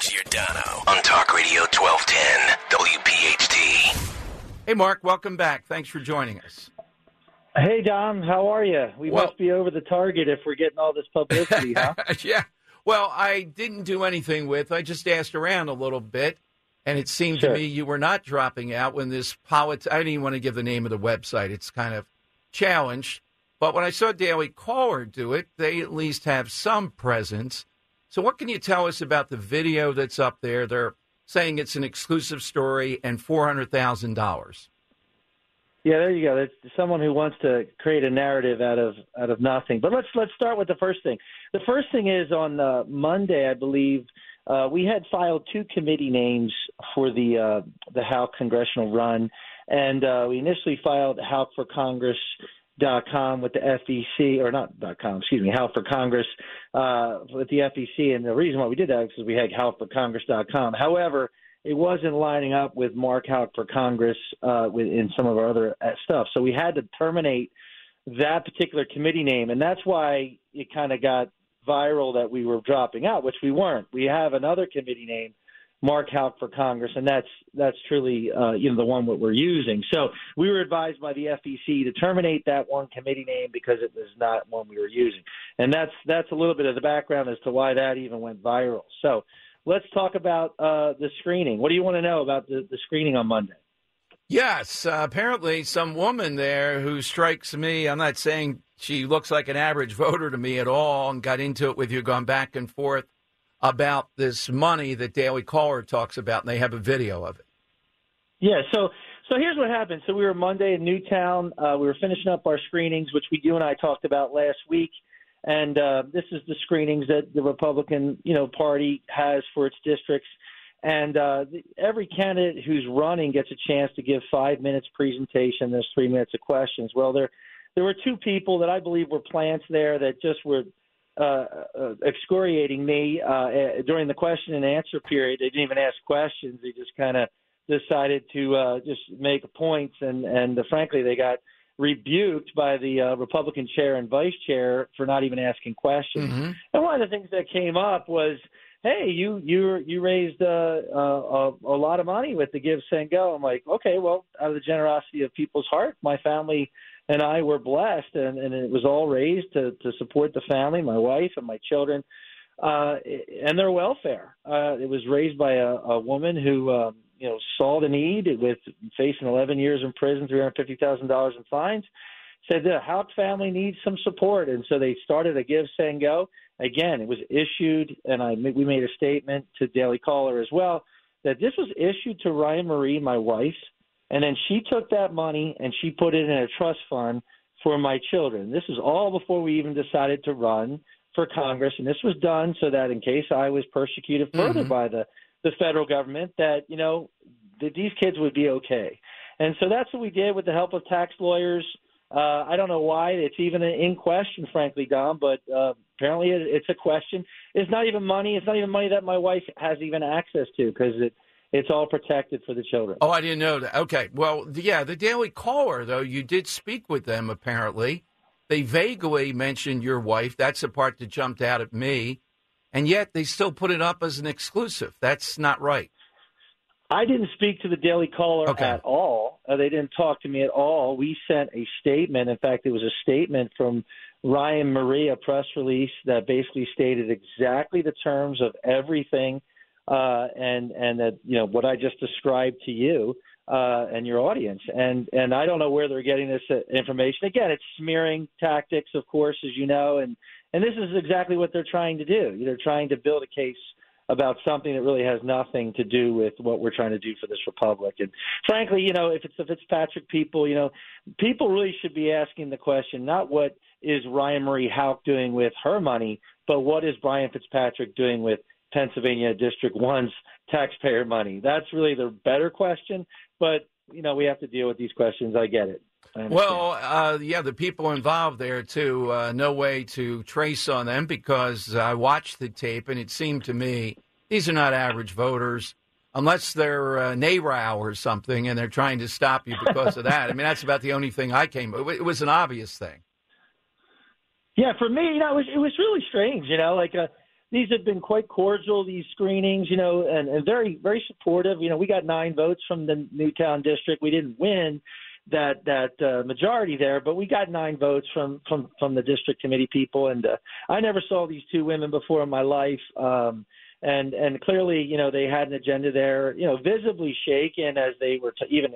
Dom Giordano on Talk Radio 1210 WPHT. Hey, Mark, welcome back. Thanks for joining us. Hey, Dom, how are you? We Well- must be over the target if we're getting all this publicity, huh? yeah. Well, I didn't do anything with. I just asked around a little bit, and it seemed Sure. to me you were not dropping out when this polit. I didn't even want to give the name of the website. It's kind of challenged. But when I saw Daily Caller do it, they at least have some presence. So, what can you tell us about the video that's up there? They're saying it's an exclusive story and four hundred thousand dollars. Yeah, there you go. That's someone who wants to create a narrative out of out of nothing. But let's let's start with the first thing. The first thing is on uh, Monday, I believe, uh, we had filed two committee names for the uh, the House congressional run, and uh, we initially filed Houck for Congress. Dot com with the FEC or not dot com, excuse me, Houck for Congress uh, with the FEC, and the reason why we did that is because we had Houck for Congress dot com. However, it wasn't lining up with Mark Houck for Congress uh, with, in some of our other uh, stuff. So we had to terminate that particular committee name, and that's why it kind of got viral that we were dropping out, which we weren't. We have another committee name, Mark Houck for Congress, and that's that's truly uh, you know the one that we're using. So we were advised by the FEC to terminate that one committee name because it was not one we were using, and that's that's a little bit of the background as to why that even went viral. So let's talk about uh, the screening. What do you want to know about the, the screening on Monday? Yes, uh, apparently some woman there who strikes me. I'm not saying she looks like an average voter to me at all, and got into it with you, gone back and forth about this money that Daily Caller talks about, and they have a video of it. Yeah, so so here's what happened. So we were Monday in Newtown. Uh, we were finishing up our screenings, which we you and I talked about last week. And uh, this is the screenings that the Republican, you know, Party has for its districts. And uh, every candidate who's running gets a chance to give five minutes presentation. There's three minutes of questions. Well, there there were two people that I believe were plants there that just were uh, uh, excoriating me uh, uh, during the question and answer period. They didn't even ask questions. They just kind of decided to uh, just make points, and and uh, frankly, they got rebuked by the uh, Republican chair and vice chair for not even asking questions. Mm-hmm. And one of the things that came up was, "Hey, you you you raised uh, uh, a, a lot of money with the Give Send Go." I'm like, "Okay, well, out of the generosity of people's heart, my family and I were blessed, and, and it was all raised to to support the family, my wife and my children, uh, and their welfare. Uh, it was raised by a, a woman who." Um, you know, saw the need with facing 11 years in prison, $350,000 in fines, said the Houck family needs some support, and so they started a Give Send Go. Again, it was issued, and I we made a statement to Daily Caller as well that this was issued to Ryan Marie, my wife, and then she took that money and she put it in a trust fund for my children. This is all before we even decided to run for Congress, and this was done so that in case I was persecuted further Mhm. by the the federal government, that you know that these kids would be okay. And so that's what we did with the help of tax lawyers. Uh, I don't know why it's even in question, frankly, Dom, but uh, apparently it, it's a question. It's not even money. It's not even money that my wife has even access to because it it's all protected for the children. Oh, I didn't know that. Okay. Well, yeah, the Daily Caller, though, you did speak with them, apparently. They vaguely mentioned your wife. That's the part that jumped out at me. And yet they still put it up as an exclusive. That's not right. I didn't speak to the Daily Caller Okay. at all. Uh, they didn't talk to me at all. We sent a statement. In fact, it was a statement from Ryan Maria press release that basically stated exactly the terms of everything uh, and and that you know what I just described to you uh, and your audience. And and I don't know where they're getting this uh, information. Again, it's smearing tactics, of course, as you know, and and this is exactly what they're trying to do. They're trying to build a case about something that really has nothing to do with what we're trying to do for this republic. And frankly, you know, if it's the Fitzpatrick people, you know, people really should be asking the question not what is Ryan Marie Houck doing with her money, but what is Brian Fitzpatrick doing with Pennsylvania District 1's taxpayer money? That's really the better question. But, you know, we have to deal with these questions. I get it. I well, uh, yeah, the people involved there, too, uh, no way to trace on them because I watched the tape and it seemed to me these are not average voters unless they're uh, NARAL or something and they're trying to stop you because of that. I mean, that's about the only thing I came. It was an obvious thing. Yeah, for me, you know, it was, it was really strange. You know, like uh, these have been quite cordial. These screenings, you know, and, and very very supportive. You know, we got nine votes from the Newtown district. We didn't win that that uh, majority there, but we got nine votes from from from the district committee people. And uh, I never saw these two women before in my life. Um, and and clearly, you know, they had an agenda there, you know, visibly shaken as they were t- even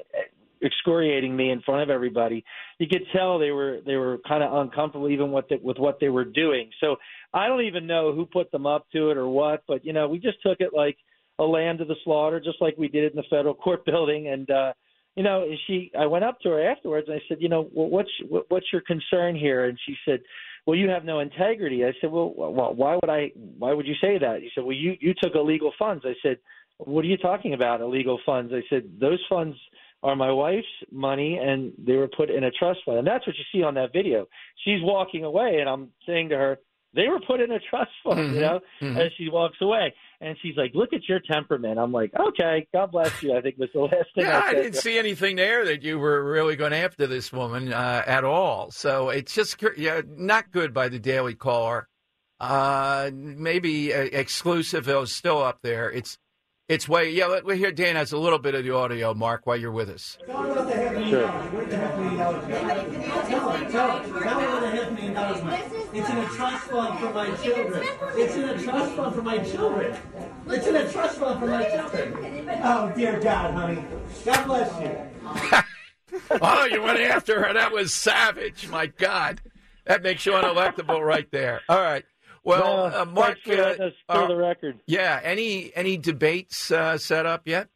excoriating me in front of everybody. You could tell they were they were kind of uncomfortable even with the, with what they were doing. So I don't even know who put them up to it or what, but you know we just took it like a lamb to the slaughter, just like we did in the federal court building. And uh, you know, she I went up to her afterwards and I said, you know, well, what's what's your concern here? And she said. Well, you have no integrity. I said, well, why would I? Why would you say that? She said, well, you you took illegal funds. I said, what are you talking about? Illegal funds? I said, those funds are my wife's money and they were put in a trust fund. And that's what you see on that video. She's walking away and I'm saying to her, they were put in a trust fund, mm-hmm. you know, mm-hmm. as she walks away. And she's like, look at your temperament. I'm like, okay, God bless you. I think was the last thing yeah, I, I didn't see anything there that you were really going after this woman uh, at all. So it's just yeah, not good by the Daily Caller. Uh, maybe uh, exclusive is still up there. It's it's way, yeah, let, we hear Dan has a little bit of the audio, Mark, while you're with us. Sure. It's in a trust fund for my children. It's in a trust fund for my children. It's in a trust fund for my children. Oh, dear God, honey. God bless you. oh, you went after her. That was savage. My God. That makes you unelectable right there. All right. Well, uh, Mark, for, uh, for uh, the record. Yeah. Any any debates uh, set up yet?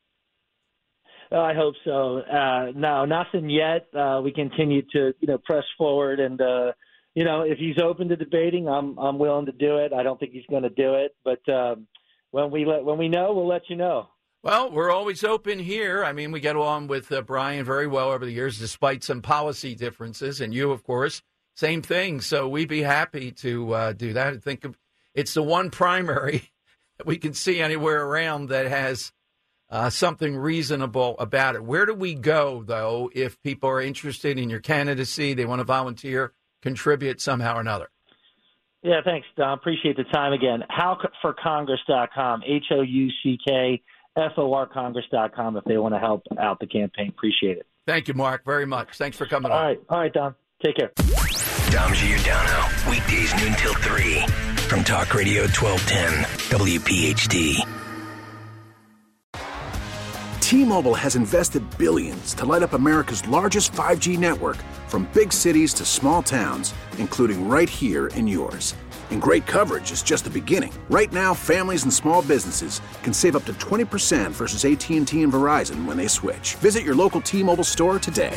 Uh, I hope so. Uh, no, nothing yet. we continue to you know press forward, and you know if he's open to debating, I'm I'm willing to do it. I don't think he's going to do it, but um, when we let when we know, we'll let you know. Well, we're always open here. I mean, we get along with uh, Brian very well over the years, despite some policy differences, and you, of course, same thing. So we'd be happy to uh, do that. I think it's the one primary that we can see anywhere around that has uh, something reasonable about it. Where do we go, though, if people are interested in your candidacy, they want to volunteer, contribute somehow or another? Yeah, thanks, Don. Appreciate the time again. Houckforcongress.com, H O U C K F O R Congress.com if they want to help out the campaign. Appreciate it. Thank you, Mark, very much. Thanks for coming All on. All right. All right, Don. Take care. Dom Giordano, weekdays noon till 3 from Talk Radio 1210, WPHT. T-Mobile has invested billions to light up America's largest 5G network from big cities to small towns, including right here in yours. And great coverage is just the beginning. Right now, families and small businesses can save up to 20% versus AT&T and Verizon when they switch. Visit your local T-Mobile store today.